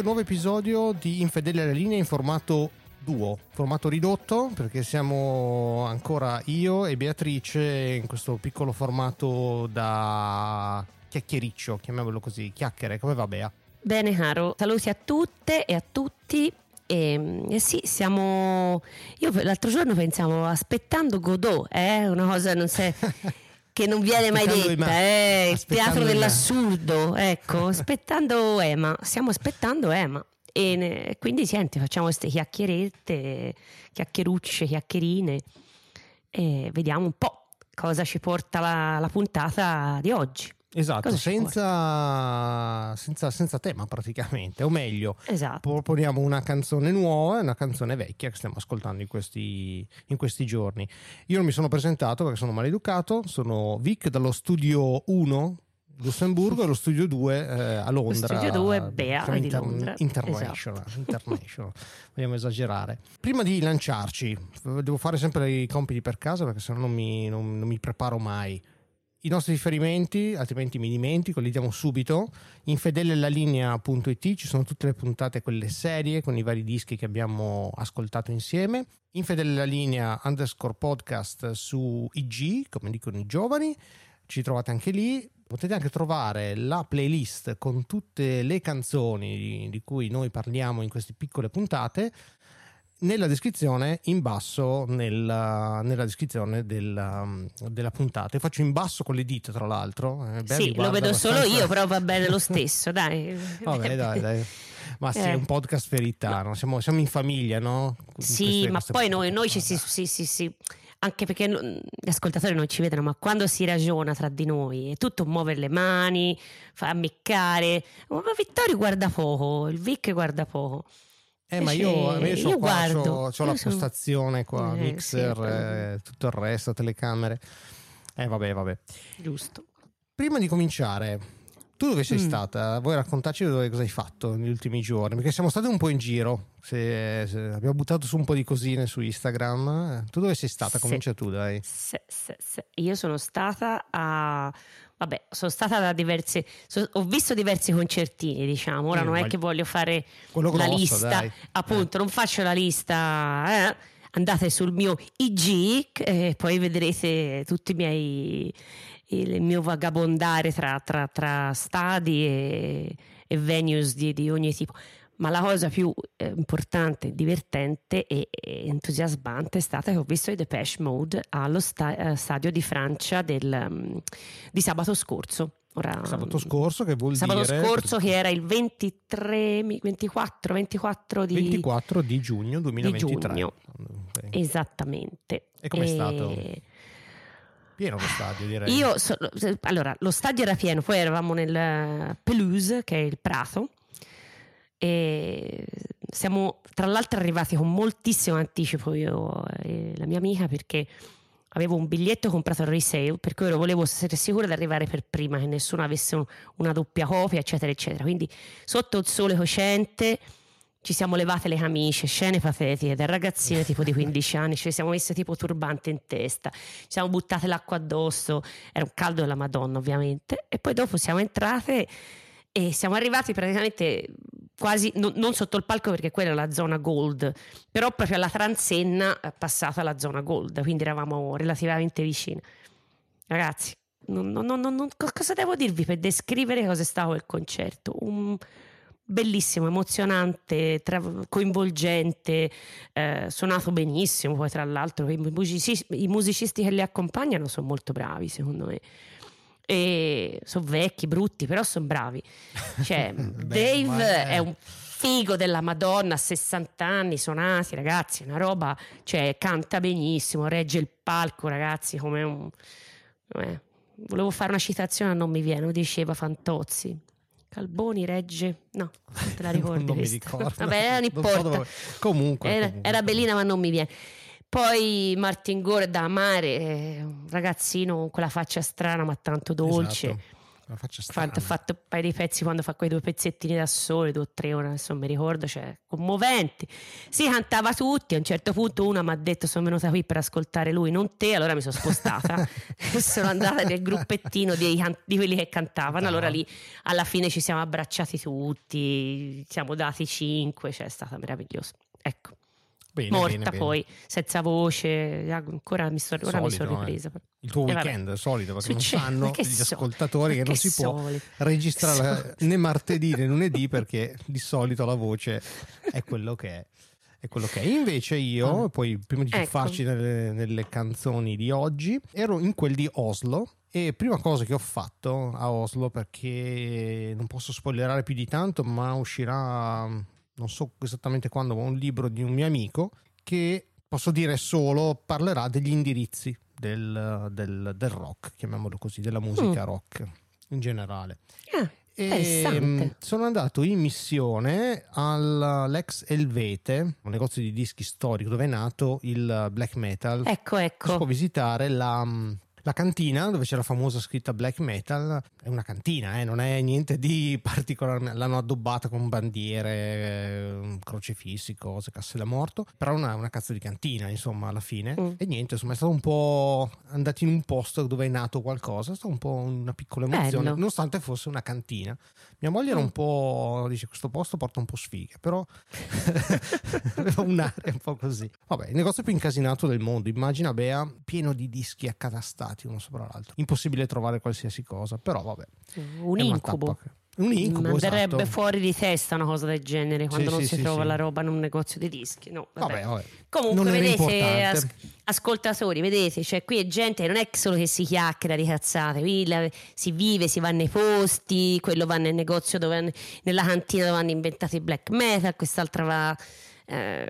un nuovo episodio di Infedele alla linea in formato duo, formato ridotto, perché siamo ancora io e Beatrice in questo piccolo formato da chiacchiericcio, chiamiamolo così, chiacchiere, come va Bea? Bene caro, saluti a tutte e a tutti. E, eh sì, siamo. Io l'altro giorno pensavo aspettando Godot, eh? una cosa non sei. che non viene mai detta, ma- eh, il teatro dell'assurdo, ecco, aspettando Ema, stiamo aspettando Ema. E ne, quindi senti, facciamo queste chiacchierette, chiacchierucce, chiacchierine e vediamo un po' cosa ci porta la, la puntata di oggi. Esatto, senza, senza, senza, tema praticamente, o meglio, esatto. proponiamo una canzone nuova e una canzone vecchia che stiamo ascoltando in questi, in questi giorni. Io non mi sono presentato perché sono maleducato, sono Vic dallo studio 1 Lussemburgo e lo studio 2 eh, a Londra. Lo studio 2 Bea diciamo, inter- Londra. International, esatto. international. vogliamo esagerare. Prima di lanciarci, devo fare sempre i compiti per casa perché sennò non mi, non, non mi preparo mai i nostri riferimenti, altrimenti mi dimentico, li diamo subito. In fedelelalinea.it ci sono tutte le puntate, quelle serie, con i vari dischi che abbiamo ascoltato insieme. In Linea underscore podcast su IG, come dicono i giovani, ci trovate anche lì. Potete anche trovare la playlist con tutte le canzoni di cui noi parliamo in queste piccole puntate nella descrizione in basso nella, nella descrizione della, della, puntata io faccio in basso con le dita tra l'altro eh, sì lo vedo abbastanza... solo io però va bene lo stesso dai vabbè dai dai ma sì, è un podcast verità, siamo, siamo, in famiglia, no? Sì, queste, ma poi noi, noi ci, sì, sì, sì, sì, anche perché gli ascoltatori non ci vedono, ma quando si ragiona tra di noi è tutto muovere le mani, fa ammiccare. Ma Vittorio guarda poco, il Vic guarda poco. Eh, ma io, io, so io qua, guardo. Ho, ho la sono... postazione qua, eh, mixer, sì, eh, tutto il resto, telecamere. Eh, vabbè, vabbè. Giusto. Prima di cominciare, tu dove sei mm. stata? Vuoi raccontarci dove, cosa hai fatto negli ultimi giorni? Perché siamo stati un po' in giro. Se, se abbiamo buttato su un po' di cosine su Instagram. Tu dove sei stata? Comincia se, tu, dai. Io sono stata a vabbè, sono stata da diverse, so, ho visto diversi concertini, diciamo. Ora mm, non è che voglio fare la grosso, lista, dai. appunto, eh. non faccio la lista. Eh. Andate sul mio IG e poi vedrete tutti i miei il mio vagabondare tra, tra, tra stadi e, e venues di, di ogni tipo ma la cosa più eh, importante, divertente e, e, entusiasmante è stata che ho visto i Depeche Mode allo sta- eh, stadio di Francia del, um, di sabato scorso. Ora, sabato scorso che vuol sabato dire? Sabato scorso che era il 23, 24, 24 di, 24 di giugno 2023. Di giugno. Okay. Esattamente. E com'è e... stato? Pieno lo stadio, direi. Io so, allora, lo stadio era pieno, poi eravamo nel Pelouse, che è il Prato, e siamo tra l'altro arrivati con moltissimo anticipo io e la mia amica perché avevo un biglietto comprato al resale per cui volevo essere sicura di arrivare per prima che nessuno avesse un, una doppia copia eccetera eccetera. Quindi sotto il sole cocente ci siamo levate le camicie, scene patetiche del ragazzino tipo di 15 anni, ci siamo messe tipo turbante in testa, ci siamo buttate l'acqua addosso, era un caldo della Madonna ovviamente, e poi dopo siamo entrate e siamo arrivati praticamente quasi no, non sotto il palco perché quella è la zona gold, però proprio alla transenna passata la zona gold, quindi eravamo relativamente vicini. Ragazzi, non, non, non, cosa devo dirvi per descrivere cosa è stato il concerto? Un, bellissimo, emozionante, tra, coinvolgente, eh, suonato benissimo, poi tra l'altro i musicisti, i musicisti che li accompagnano sono molto bravi secondo me e sono vecchi, brutti, però sono bravi. Cioè, Dave è... è un figo della Madonna a 60 anni, suonati, ragazzi, una roba, cioè canta benissimo, regge il palco, ragazzi, come un... Eh, volevo fare una citazione, non mi viene, lo diceva Fantozzi. Calboni regge, no, non te la ricordi. non, non mi ricordo. Vabbè, non importa. Comunque, era, comunque. era bellina, ma non mi viene. Poi Martin Gore da amare, un ragazzino con quella faccia strana ma tanto dolce. Esatto. La faccia strana. Ha fatto un paio di pezzi quando fa quei due pezzettini da sole, due o tre ore, non mi ricordo, cioè commoventi. Si cantava tutti, a un certo punto una mi ha detto sono venuta qui per ascoltare lui, non te, allora mi sono spostata e sono andata nel gruppettino di, di, quelli che cantavano, allora lì alla fine ci siamo abbracciati tutti, siamo dati cinque, cioè è stata meravigliosa. Ecco. Bene, morta bene, poi, bene. senza voce, ancora mi, sto, ora mi sono eh. ripresa. Eh. Il tuo weekend è solito perché non sanno gli so, ascoltatori che, non si solito. può registrare né martedì né lunedì perché di solito la voce è quello che è. È quello che è. Invece io, ah. poi prima di ecco. farci nelle, nelle canzoni di oggi, ero in quel di Oslo e prima cosa che ho fatto a Oslo, perché non posso spoilerare più di tanto, ma uscirà non so esattamente quando, ma un libro di un mio amico che posso dire solo parlerà degli indirizzi del, del, del rock, chiamiamolo così, della musica mm. rock in generale. Ah, e sono andato in missione all'ex Elvete, un negozio di dischi storico dove è nato il black metal. Ecco, ecco. Si può visitare la la cantina dove c'è la famosa scritta black metal è una cantina, eh, non è niente di particolare. L'hanno addobbata con bandiere, eh, crocefissi, cose, casse da morto. Però è una, una cazzo di cantina, insomma, alla fine. Mm. E niente, insomma, è stato un po' andati in un posto dove è nato qualcosa. È stata un po' una piccola emozione, Bello. nonostante fosse una cantina. Mia moglie era un mm. po'. dice: Questo posto porta un po' sfighe, però aveva un'area un po' così. Vabbè, il negozio più incasinato del mondo. Immagina Bea, pieno di dischi accatastati uno sopra l'altro. Impossibile trovare qualsiasi cosa, però vabbè. Un incubo. Un incubo, Manderebbe esatto. fuori di testa una cosa del genere quando sì, non sì, si sì, trova la roba in un negozio di dischi. No, vabbè. Vabbè, vabbè. Comunque, vedete, as- ascoltatori, vedete, cioè qui è gente, non è solo che si chiacchiera di cazzate, qui la, si vive, si va nei posti, quello va nel negozio dove, nella cantina dove hanno inventato il black metal, quest'altra va eh,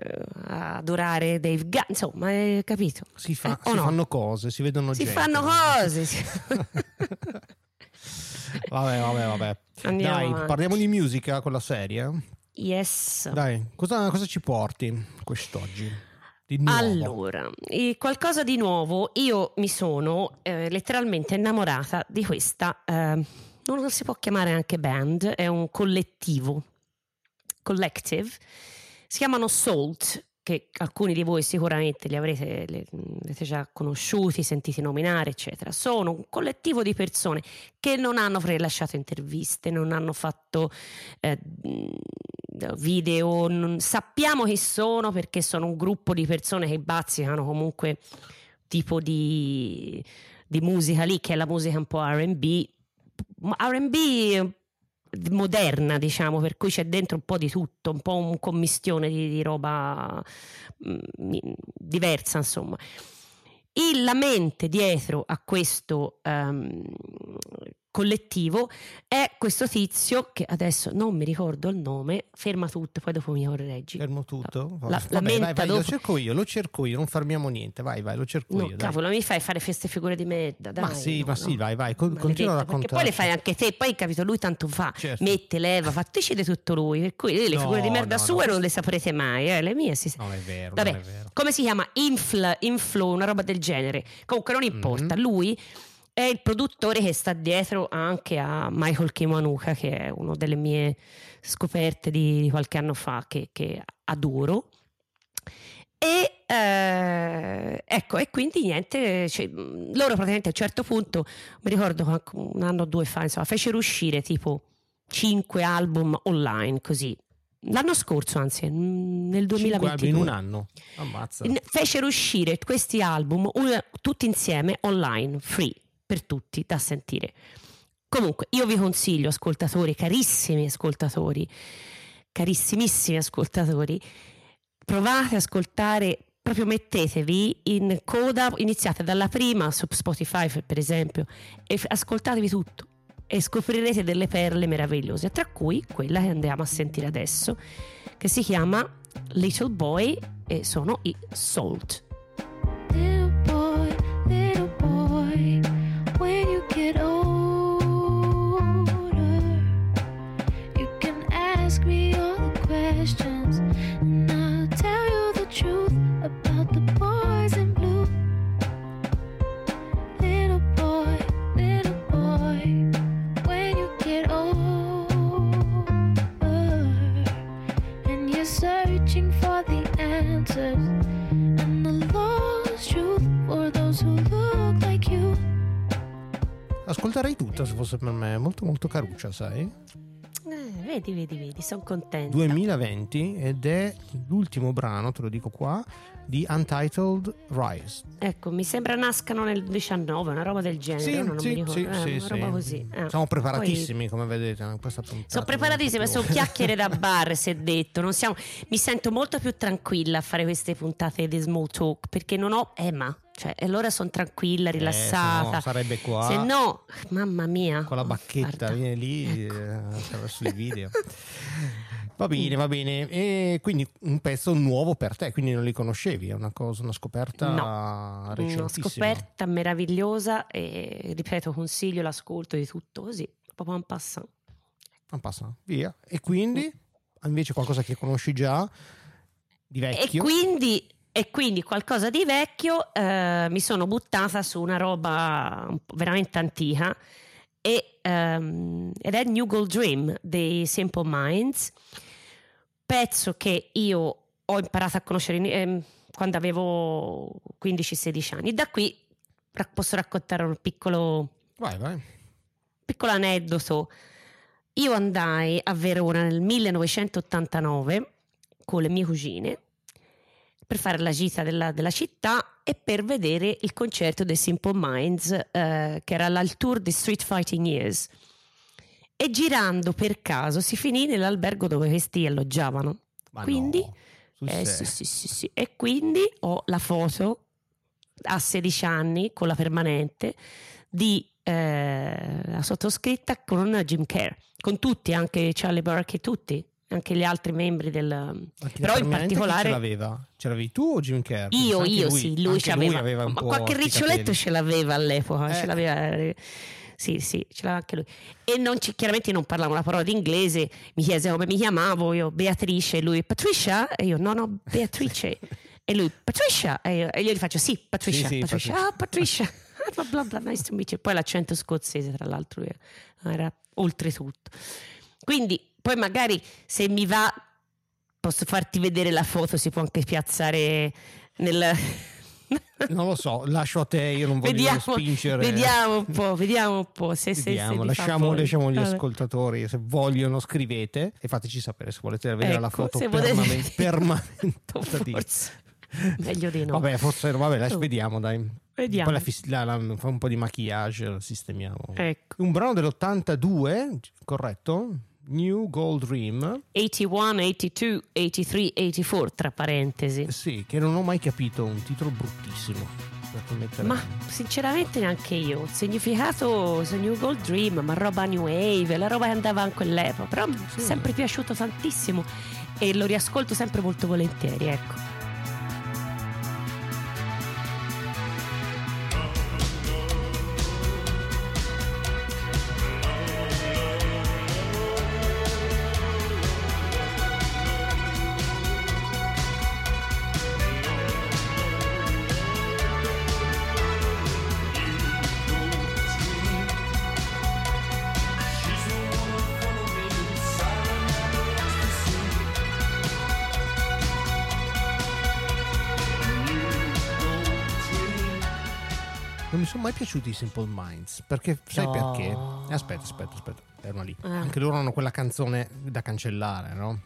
adorare Dave Gunn, insomma, hai capito? Si, fa, eh, si no? fanno cose, si vedono si gente. fanno cose. vabbè, vabbè, vabbè. Andiamo Dai, avanti. parliamo di musica con la serie. Yes. Dai, cosa, cosa ci porti quest'oggi? Allora, qualcosa di nuovo. Io mi sono eh, letteralmente innamorata di questa. Eh, non si può chiamare anche band, è un collettivo. Collective si chiamano Salt, che alcuni di voi sicuramente li avrete, li avrete, già conosciuti, sentiti nominare, eccetera. Sono un collettivo di persone che non hanno rilasciato interviste, non hanno fatto eh, video, non, sappiamo chi sono perché sono un gruppo di persone che bazzicano comunque tipo di, di musica lì, che è la musica un po' RB. RB moderna, diciamo, per cui c'è dentro un po' di tutto, un po' un commistione di, di roba mh, mm, diversa, insomma. Il, la mente dietro a questo um, collettivo è questo tizio che adesso non mi ricordo il nome, ferma tutto, poi dopo mi correggi. Fermo tutto? La, Vabbè, la vai, vai, dopo... lo cerco io, lo cerco io, non fermiamo niente, vai, vai, lo cerco no, io. Cavolo, dai. mi fai fare queste figure di merda, dai. Ma sì, no, ma sì, vai, vai, con, continua a raccontare. Perché poi le fai anche te, poi capito, lui tanto fa, certo. mette, leva, fa, decide tutto lui, per cui le no, figure di merda no, sue non le saprete mai, eh, le mie si... Non è vero, Vabbè, è vero. come si chiama? Infl, inflow, una roba del genere. Comunque non importa, mm-hmm. lui è il produttore che sta dietro anche a Michael Kiwanuka, che è una delle mie scoperte di, qualche anno fa, che, che adoro. E eh, ecco, e quindi niente, cioè, loro praticamente a un certo punto, mi ricordo un anno o due fa, insomma, fecero uscire tipo cinque album online così. L'anno scorso, anzi, nel 2022. in un anno. Ammazza. Fecero uscire questi album un, tutti insieme online, free per tutti da sentire. Comunque, io vi consiglio, ascoltatori, carissimi ascoltatori, carissimissimi ascoltatori, provate ad ascoltare, proprio mettetevi in coda, iniziate dalla prima su Spotify per esempio, e ascoltatevi tutto e scoprirete delle perle meravigliose, tra cui quella che andiamo a sentire adesso, che si chiama Little Boy e sono i Salt. Ascolterei tutta se fosse per me, molto molto caruccia, sai? Eh, vedi, vedi, vedi, sono contenta. 2020 ed è l'ultimo brano, te lo dico qua, di Untitled Rise. Ecco, mi sembra nascano nel 19, una roba del genere. no? non mi ricordo. Eh, una roba così. eh. Siamo Poi- preparatissimi, come vedete. Sono preparatissime, non sono chiacchiere da bar, si è detto. Non siamo- mi sento molto più tranquilla a fare queste puntate di small talk perché non ho Emma. Cioè, e allora sono tranquilla, Eh, se rilassata. no sarebbe qua Se no, mamma mia. con la bacchetta, Guarda. viene lì eh, attraverso i video. Va bene, va bene. E quindi un pezzo nuovo per te, quindi non li conoscevi, è una cosa, una scoperta Una recentissima. scoperta meravigliosa e ripeto, consiglio l'ascolto di tutto così, proprio un passant. Non passa, via. E quindi invece qualcosa che conosci già di E vecchio. quindi, e quindi qualcosa di vecchio eh, mi sono buttata su una roba veramente antica e, ehm, ed è New Gold Dream dei Simple Minds, pezzo che io ho imparato a conoscere ehm, quando avevo 15-16 anni. Da qui posso raccontare un piccolo Vai, vai. piccolo aneddoto. Io andai a Verona nel 1989 con le mie cugine per fare la gita della, della città e per vedere il concerto dei Simple Minds, eh, che era il tour di Street Fighting Years. E girando per caso si finì nell'albergo dove questi alloggiavano. Ma Quindi, no, Eh, sì, sì, sì. E quindi ho la foto a 16 anni con la permanente di eh, la sottoscritta con Jim Kerr, con tutti, anche Charlie Burke e tutti, anche gli altri membri del... Però in particolare- ce l'aveva? Ce l'avevi tu o Jim Kerr? Perché Io, io lui- sì, lui ce l'aveva. aveva Ma qualche riccioletto ce l'aveva all'epoca, Eh. ce l'aveva. Sì, sì, ce l'aveva anche lui. E non ci- chiaramente non parlavo una parola d'inglese, mi chiese come mi chiamavo, io Beatrice, e lui Patricia, e io no, no, Beatrice. e lui Patricia, e io, e io gli faccio sì, Patricia, Sì, sì, Patricia, Patricia. ah, Patricia. bla bla bla, nice to meet you. Poi l'accento scozzese, tra l'altro, era oltretutto. Quindi, poi magari se mi va, posso farti vedere la foto, si può anche piazzare nel... Non lo so, lascio a te, io non voglio Vediamo, spingere. vediamo un po', vediamo un po'. Se, se- se Vediamo, fa lasciamo, lasciamo Vabbè. ascoltatori, se vogliono scrivete e fateci sapere se volete vedere la Ecco, foto se volete permanente. permanente. Meglio di no. Vabbè, forse vabbè, adesso Oh. vediamo, dai. Vediamo. Poi la, la- la- fa un po' di maquillage, la sistemiamo. Ecco. Un brano dell'82, corretto? New Gold Dream. 81, 82, 83, 84, tra parentesi. Sì, che non ho mai capito, un titolo bruttissimo. Ma sinceramente neanche io. Il significato su New Gold Dream, ma roba New Wave, la roba che andava in quell'epoca. Però mi è Sì. sempre piaciuto tantissimo e lo riascolto sempre molto volentieri, ecco. Non mi sono mai piaciuti i Simple Minds, perché sai No. perché? Aspetta, aspetta, aspetta, ferma lì. Eh. Anche loro hanno quella canzone da cancellare, no?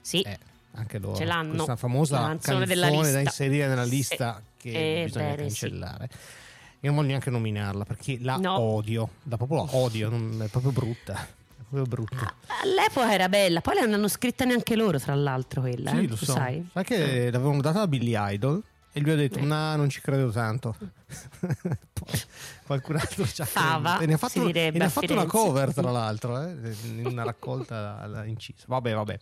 Sì, Eh, anche loro. Ce l'hanno. Questa famosa canzone, canzone da inserire nella Sì. lista che Eh, bisogna bene, sì. cancellare. Io non voglio neanche nominarla perché la No. odio, la proprio la odio, non- è proprio brutta. È proprio brutta. all'epoca era bella, poi non hanno scritta neanche loro, tra l'altro, quella. Sì, eh, lo so. sai? che l'avevano data a Billy Idol e lui ha detto: Eh. No, non ci credo tanto. Qualcun altro ci ha Fava. E ne ha fatto, ne ha fatto una cover, tra l'altro, eh, in una raccolta incisa. Vabbè, vabbè.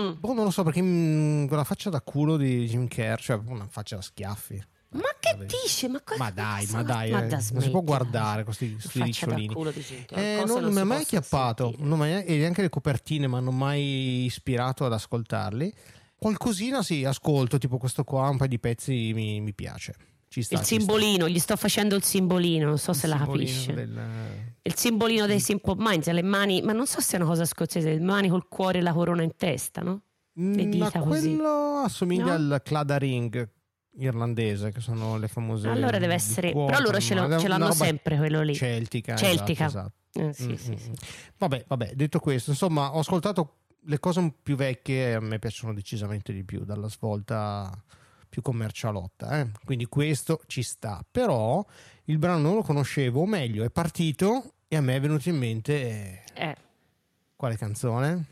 Mm. Boh, non lo so perché mm, quella faccia da culo di Jim Kerr, cioè una faccia da schiaffi. Ma che Vabbè. dice? Ma, Ma dai, ma dai, ma eh, non si può guardare questi, questi ricciolini. culo di gente, Eh, non, non mi ha mai chiappato, e neanche le copertine mi hanno mai ispirato ad ascoltarli. Qualcosina sì, ascolto, tipo questo qua, un paio di pezzi mi, mi piace. ci sta. il ci sta. simbolino, gli sto facendo il simbolino, non so Il se la simbolino capisce. del- Il simbolino dei Simple Minds, le mani, ma non so se è una cosa scozzese, le mani col cuore e la corona in testa, no? Le Mm, Ma dita così. quello assomiglia No? al Clada Ring irlandese, che sono le famose. Allora deve essere, cuoio, però loro ce, lo- ma ce l'hanno sempre quello lì. Celtica. Celtica. esatto, esatto. Eh, sì, Mm, sì, mm, sì. mm. Vabbè, vabbè, detto questo, insomma, ho ascoltato le cose più vecchie e a me piacciono decisamente di più, dalla svolta più commercialotta, eh. quindi questo ci sta. Però il brano non lo conoscevo, o meglio, è partito e a me è venuto in mente eh, Eh, quale canzone?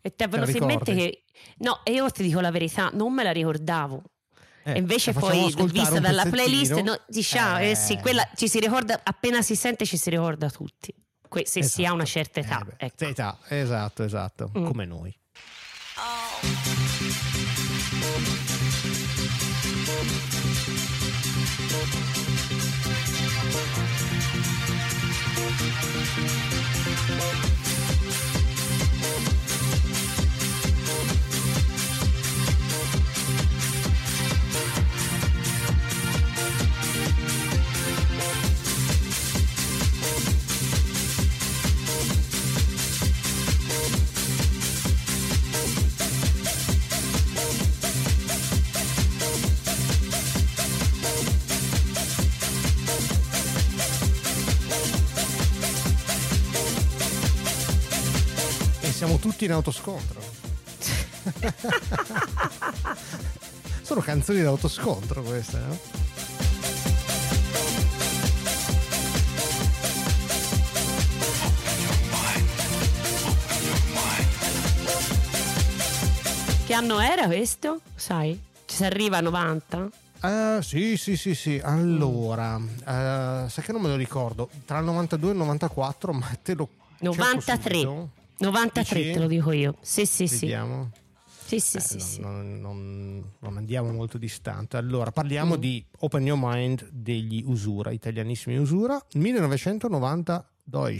E te venuto in mente che... No, e io ti dico la verità, non me la ricordavo. Eh, e invece poi, vista dalla playlist, no, diciamo, eh, sì, Eh. quella ci si ricorda, appena si sente ci si ricorda tutti. Que- se si ha una certa età. Eh beh, ecco. età, esatto, esatto, Mm. come noi. E siamo tutti in autoscontro. Sono canzoni d'autoscontro queste, no? Che anno era questo? Sai? Ci si arriva a 90? Eh, sì, sì, sì, sì. Allora, eh, sai che non me lo ricordo. Tra il 92 e il 94, ma te lo. cerco 93. Subito. 93 Dici? te lo dico io. Sì, sì, sì. Vediamo. Sì, sì, Eh, sì, non, sì. non- non- non andiamo molto distante. Allora, parliamo Mm. di Open Your Mind degli Usura, italianissimi Usura, 1992,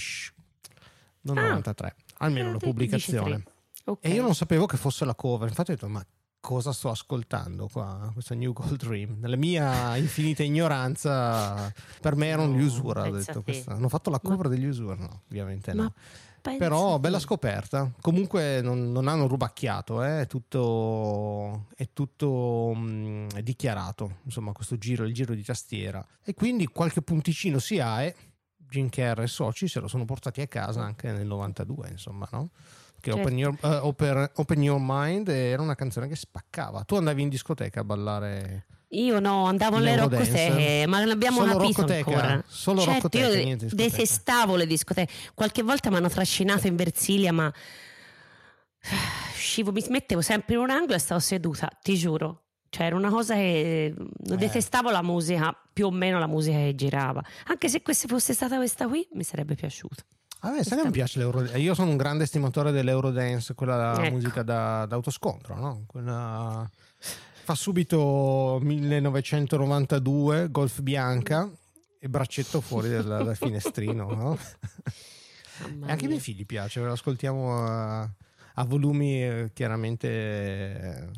non Ah. 93, almeno Eh, la pubblicazione. tre. Ok. E io non sapevo che fosse la cover, infatti ho detto, ma cosa sto ascoltando qua, questa New Gold Dream? Nella mia infinita ignoranza, per me erano gli Usura. Ho detto, questa- Hanno fatto la Ma- cover degli Usura? No, ovviamente no. Ma pensa Però bella scoperta. Comunque non, non hanno rubacchiato, eh, è tutto, è tutto è dichiarato, insomma, questo giro, il giro di tastiera. E quindi qualche punticino si ha e Jim Kerr e Soci se lo sono portati a casa anche nel 92, insomma, no? Che Certo. Open, Your, eh, Open- Open Your Mind era una canzone che spaccava. Tu andavi in discoteca a ballare Io no, andavo alle L'Eurodance? roccoteche, ma non abbiamo Solo capito roccoteca? ancora. Solo certo, roccoteca, io niente discoteca. detestavo le discoteche. Qualche volta mi hanno trascinato in Versilia, ma uscivo, mi mettevo sempre in un angolo e stavo seduta, ti giuro. Cioè, era una cosa che non Eh. detestavo la musica, più o meno la musica che girava. Anche se questa fosse stata questa qui, mi sarebbe piaciuta. A me sai che mi piace l'Euro Io sono un grande estimatore dell'Eurodance, quella Ecco. musica da, d'autoscontro, no? Quella... Fa subito 1992, Golf Bianca e braccetto fuori dal, dal finestrino, no? E anche ai mia. miei figli piace, lo ascoltiamo a, a volumi eh, chiaramente... eh,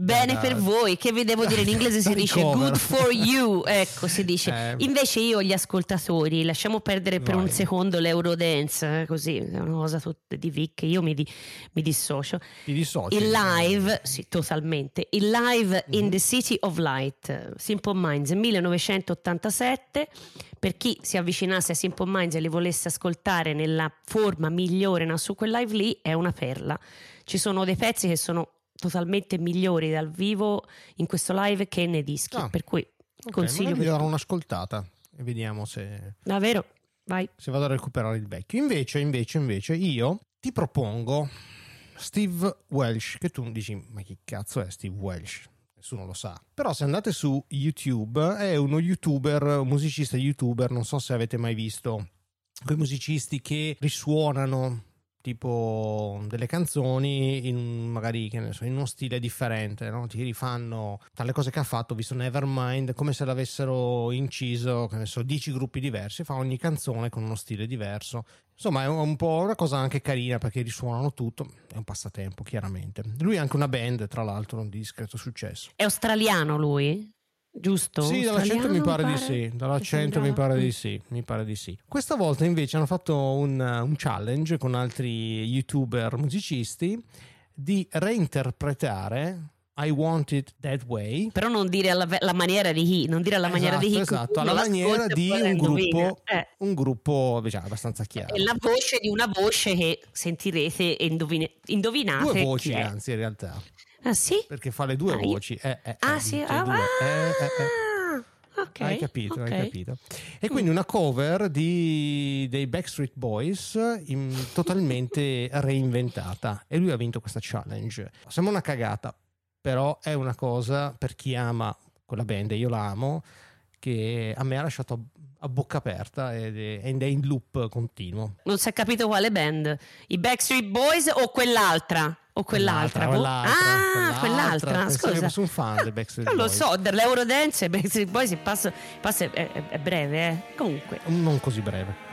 Bene per voi, che vi devo dire in inglese si dice good for you, ecco si dice. Eh. Invece io gli ascoltatori, lasciamo perdere per un Vai. secondo l'Eurodance, eh, così è una cosa tutta di vic, io mi, di- mi dissocio. Ti dissoci. Il live, sì, totalmente. Il live Mhm. in the City of Light, Simple Minds 1987. Per chi si avvicinasse a Simple Minds e li volesse ascoltare nella forma migliore no, su quel live lì, è una perla. Ci sono dei pezzi che sono totalmente migliori dal vivo in questo live che nei dischi. Ah, per cui Ok, consiglio. per darò un'ascoltata e vediamo se... Davvero? Vai. se vado a recuperare il vecchio. Invece, invece, invece, io ti propongo Steve Welsh, che tu dici, ma chi cazzo è Steve Welsh? Nessuno lo sa. Però se andate su YouTube, è uno youtuber, un musicista youtuber, non so se avete mai visto quei musicisti che risuonano tipo delle canzoni in magari so, in uno stile differente, no? ti rifanno tra le cose che ha fatto, visto Nevermind, come se l'avessero inciso, che ne so, 10 gruppi diversi, fa ogni canzone con uno stile diverso. Insomma, è un po' una cosa anche carina perché risuonano tutto, è un passatempo, chiaramente. Lui ha anche una band, tra l'altro, di discreto successo. È australiano lui? Giusto? Sì, dall'accento mi Australiano, pare di sì, dall'accento mi pare di sì, mi pare di sì. Questa volta invece hanno fatto un, un challenge con altri youtuber musicisti di reinterpretare I Want It That Way Però non dire alla, la maniera di chi, non dire alla maniera di chi. esatto, alla maniera e di poi la un gruppo, Eh, un gruppo diciamo, abbastanza chiaro. è la voce di una voce che sentirete e indovine- indovinate. Due voci anzi in realtà, Ah sì? perché fa le due Ah, io- voci. Eh, eh, Ah eh, sì? Ah, due. Eh, eh, ah, ok. Hai capito, hai ok. capito. E quindi una cover di, dei Backstreet Boys in- totalmente reinventata. E lui ha vinto questa challenge. Sembra una cagata, però è una cosa per chi ama quella band, io la amo, che a me ha lasciato a- a bocca aperta ed è, ed è in loop continuo. Non si è capito quale band? I Backstreet Boys o quell'altra? O quell'altra? boh? ah, quell'altra. Che Scusa. un fan dei Backstreet Non lo so, dell'Eurodance e Backstreet Boys il passo, passo è, è- è breve, eh. Comunque. Non così breve.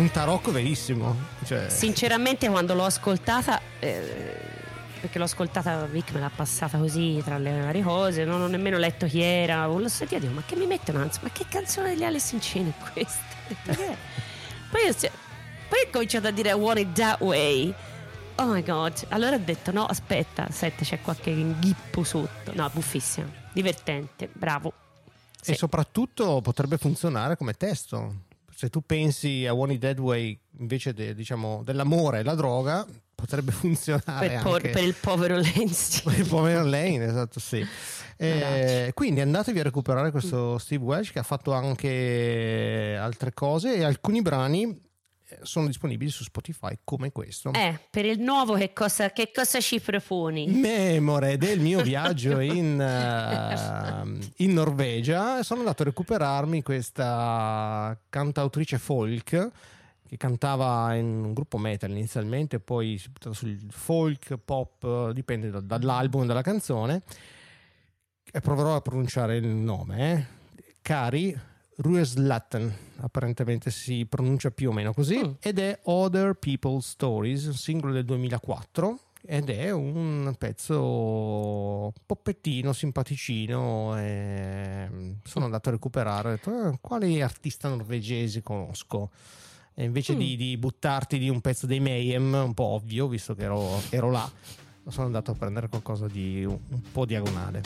Un tarocco verissimo. Cioè, Sinceramente, quando l'ho ascoltata, eh, perché l'ho ascoltata, Vic me l'ha passata così tra le varie cose, non ho nemmeno letto chi era. L'ho sentita e dico, ma che mi mettono? Anzi, ma che canzone degli Alice in Chains è questa? Detto, "Che è?" poi, ho, poi ho cominciato a dire I want it that way. Oh my god. Allora ho detto, no, aspetta, aspetta, c'è qualche inghippo sotto. No, buffissima, divertente, bravo. E Sì. soprattutto potrebbe funzionare come testo. Se tu pensi a One Dead Way invece de- diciamo, dell'amore e la droga, potrebbe funzionare Per, por- anche per il povero Lenzi. per il povero Lane, esatto, sì. Eh, quindi andatevi a recuperare questo. Steve Welsh che ha fatto anche altre cose e alcuni brani sono disponibili su Spotify come questo. Eh, per il nuovo che cosa, che cosa ci proponi? Memore del mio viaggio in, eh, in Norvegia sono andato a recuperarmi questa cantautrice folk che cantava in un gruppo metal inizialmente poi si sul folk, pop dipende da- dall'album dalla canzone e proverò a pronunciare il nome eh. Kari Rueslatten apparentemente si pronuncia più o meno così Mm. ed è Other People's Stories un singolo del 2004 ed è un pezzo poppettino, simpaticino. E sono andato a recuperare, ho detto, "Ah, quali artista norvegesi conosco? E invece Mm. di, di buttarti di un pezzo dei Mayhem, un po' ovvio, visto che ero, ero là, sono andato a prendere qualcosa di un, un po' diagonale.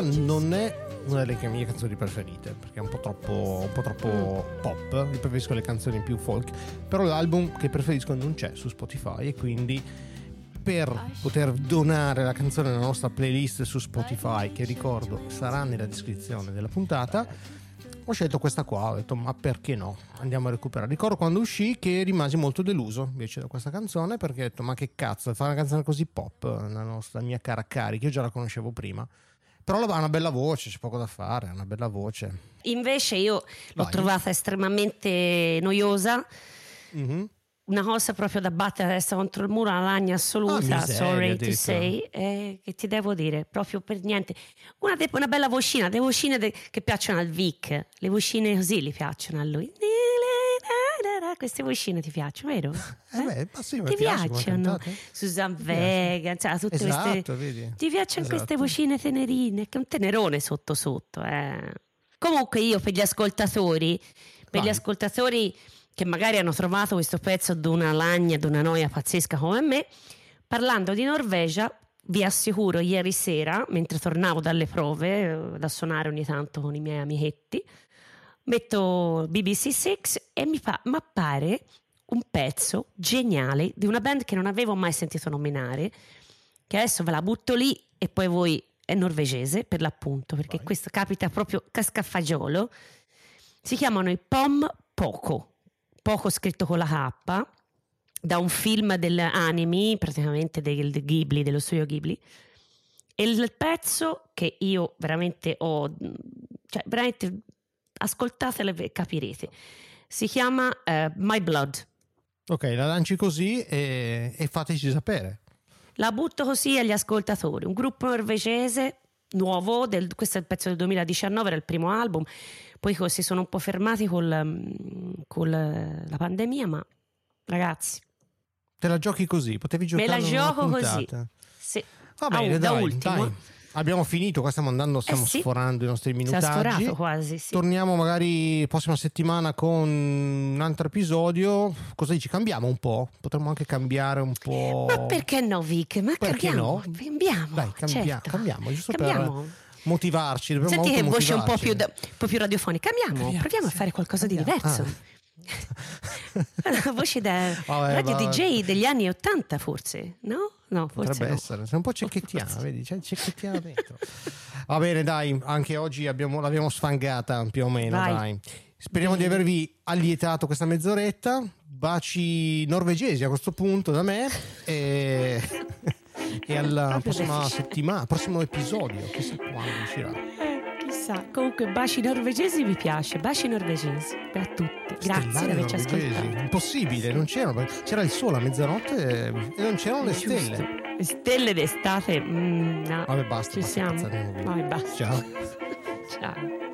Realtà non è una delle mie canzoni preferite perché è un po' troppo, un po' troppo pop. Io preferisco le canzoni più folk. Però l'album che preferisco non c'è su Spotify e quindi per poter donare la canzone alla nostra playlist su Spotify, che ricordo sarà nella descrizione della puntata, ho scelto questa qua. Ho detto, ma perché no? Andiamo a recuperare. Ricordo quando uscì che rimasi molto deluso invece da questa canzone perché ho detto, ma che cazzo, fare una canzone così pop, la nostra mia cara Cari, che io già la conoscevo prima. Però ha una bella voce, c'è poco da fare, ha una bella voce. Invece io l'ho Vai. trovata estremamente noiosa. Mhm. una cosa proprio da battere la testa contro il muro, una lagna assoluta, Ah, miseria, sorry to say, eh, che ti devo dire, proprio per niente. Una, una bella vocina, le vocine de- che piacciono al Vic, le vocine così gli piacciono a lui. Queste vocine ti piacciono, vero? Eh beh, ma sì, ti piace piacciono? Susan Vega, insomma, tutte Esatto, queste... vedi? Ti piacciono Esatto. queste vocine tenerine? Che è un tenerone sotto sotto. eh. Comunque io per gli ascoltatori, per Vai. gli ascoltatori che magari hanno trovato questo pezzo di una lagna, di una noia pazzesca come me, parlando di Norvegia, vi assicuro ieri sera, mentre tornavo dalle prove, eh, da suonare ogni tanto con i miei amichetti, metto BBC Six e mi, fa, mi appare un pezzo geniale di una band che non avevo mai sentito nominare, che adesso ve la butto lì e poi voi è norvegese per l'appunto, perché Vai. questo capita proprio cascaffagiolo. Si chiamano i Pom Poco, poco scritto con la K, da un film dell'anime, praticamente del, del Ghibli, dello studio Ghibli. E il pezzo che io veramente ho, cioè veramente ascoltatelo e capirete. Si chiama eh, My Blood. Ok, la lanci così e, e fateci sapere. La butto così agli ascoltatori. Un gruppo norvegese nuovo, del- questo è il pezzo del 2019, era il primo album. Poi si sono un po' fermati col, mm, la pandemia, ma ragazzi, Te la giochi così, potevi Me giocare la in una gioco così. se, Va Ah, bene, da dai, ultimo. dai. Abbiamo finito, qua stiamo andando, stiamo Eh sì. sforando i nostri si è minutaggi. sforato quasi. Sì. Torniamo magari prossima settimana con un altro episodio. Cosa dici? Cambiamo un po'? Potremmo anche cambiare un po'. Ma perché no, Vic? Ma Perché cambiamo, no? cambiamo. Dai, cambia- certo. cambiamo, giusto Cambiamo. per motivarci. Dobbiamo Senti che voce un po' più, da- un po' più radiofonica. Cambiamo, Cambiamo, proviamo a sì. fare qualcosa di Cambiamo. diverso. La voce da Vabbè, radio vabbè. DJ degli anni 80 forse, no? No, forse Potrebbe no. essere, sei un po' cecchettiana, vedi? C'è cecchettiana dentro. Va bene, dai, anche oggi abbiamo- l'abbiamo sfangata più o meno, Vai. dai. Speriamo di avervi allietato questa mezz'oretta. Baci norvegesi a questo punto da me. E, e alla prossima settimana, prossimo episodio, chissà quando uscirà. Chissà, comunque baci norvegesi mi piace, baci norvegesi per tutti. Grazie di Stellari averci norvegesi. ascoltato. Impossibile, non c'erano. C'era il sole a mezzanotte e non c'erano le Giusto. stelle. Le stelle d'estate, mm, no. Vabbè, basta, Ci basta siamo. Vabbè, basta. Ciao. Ciao.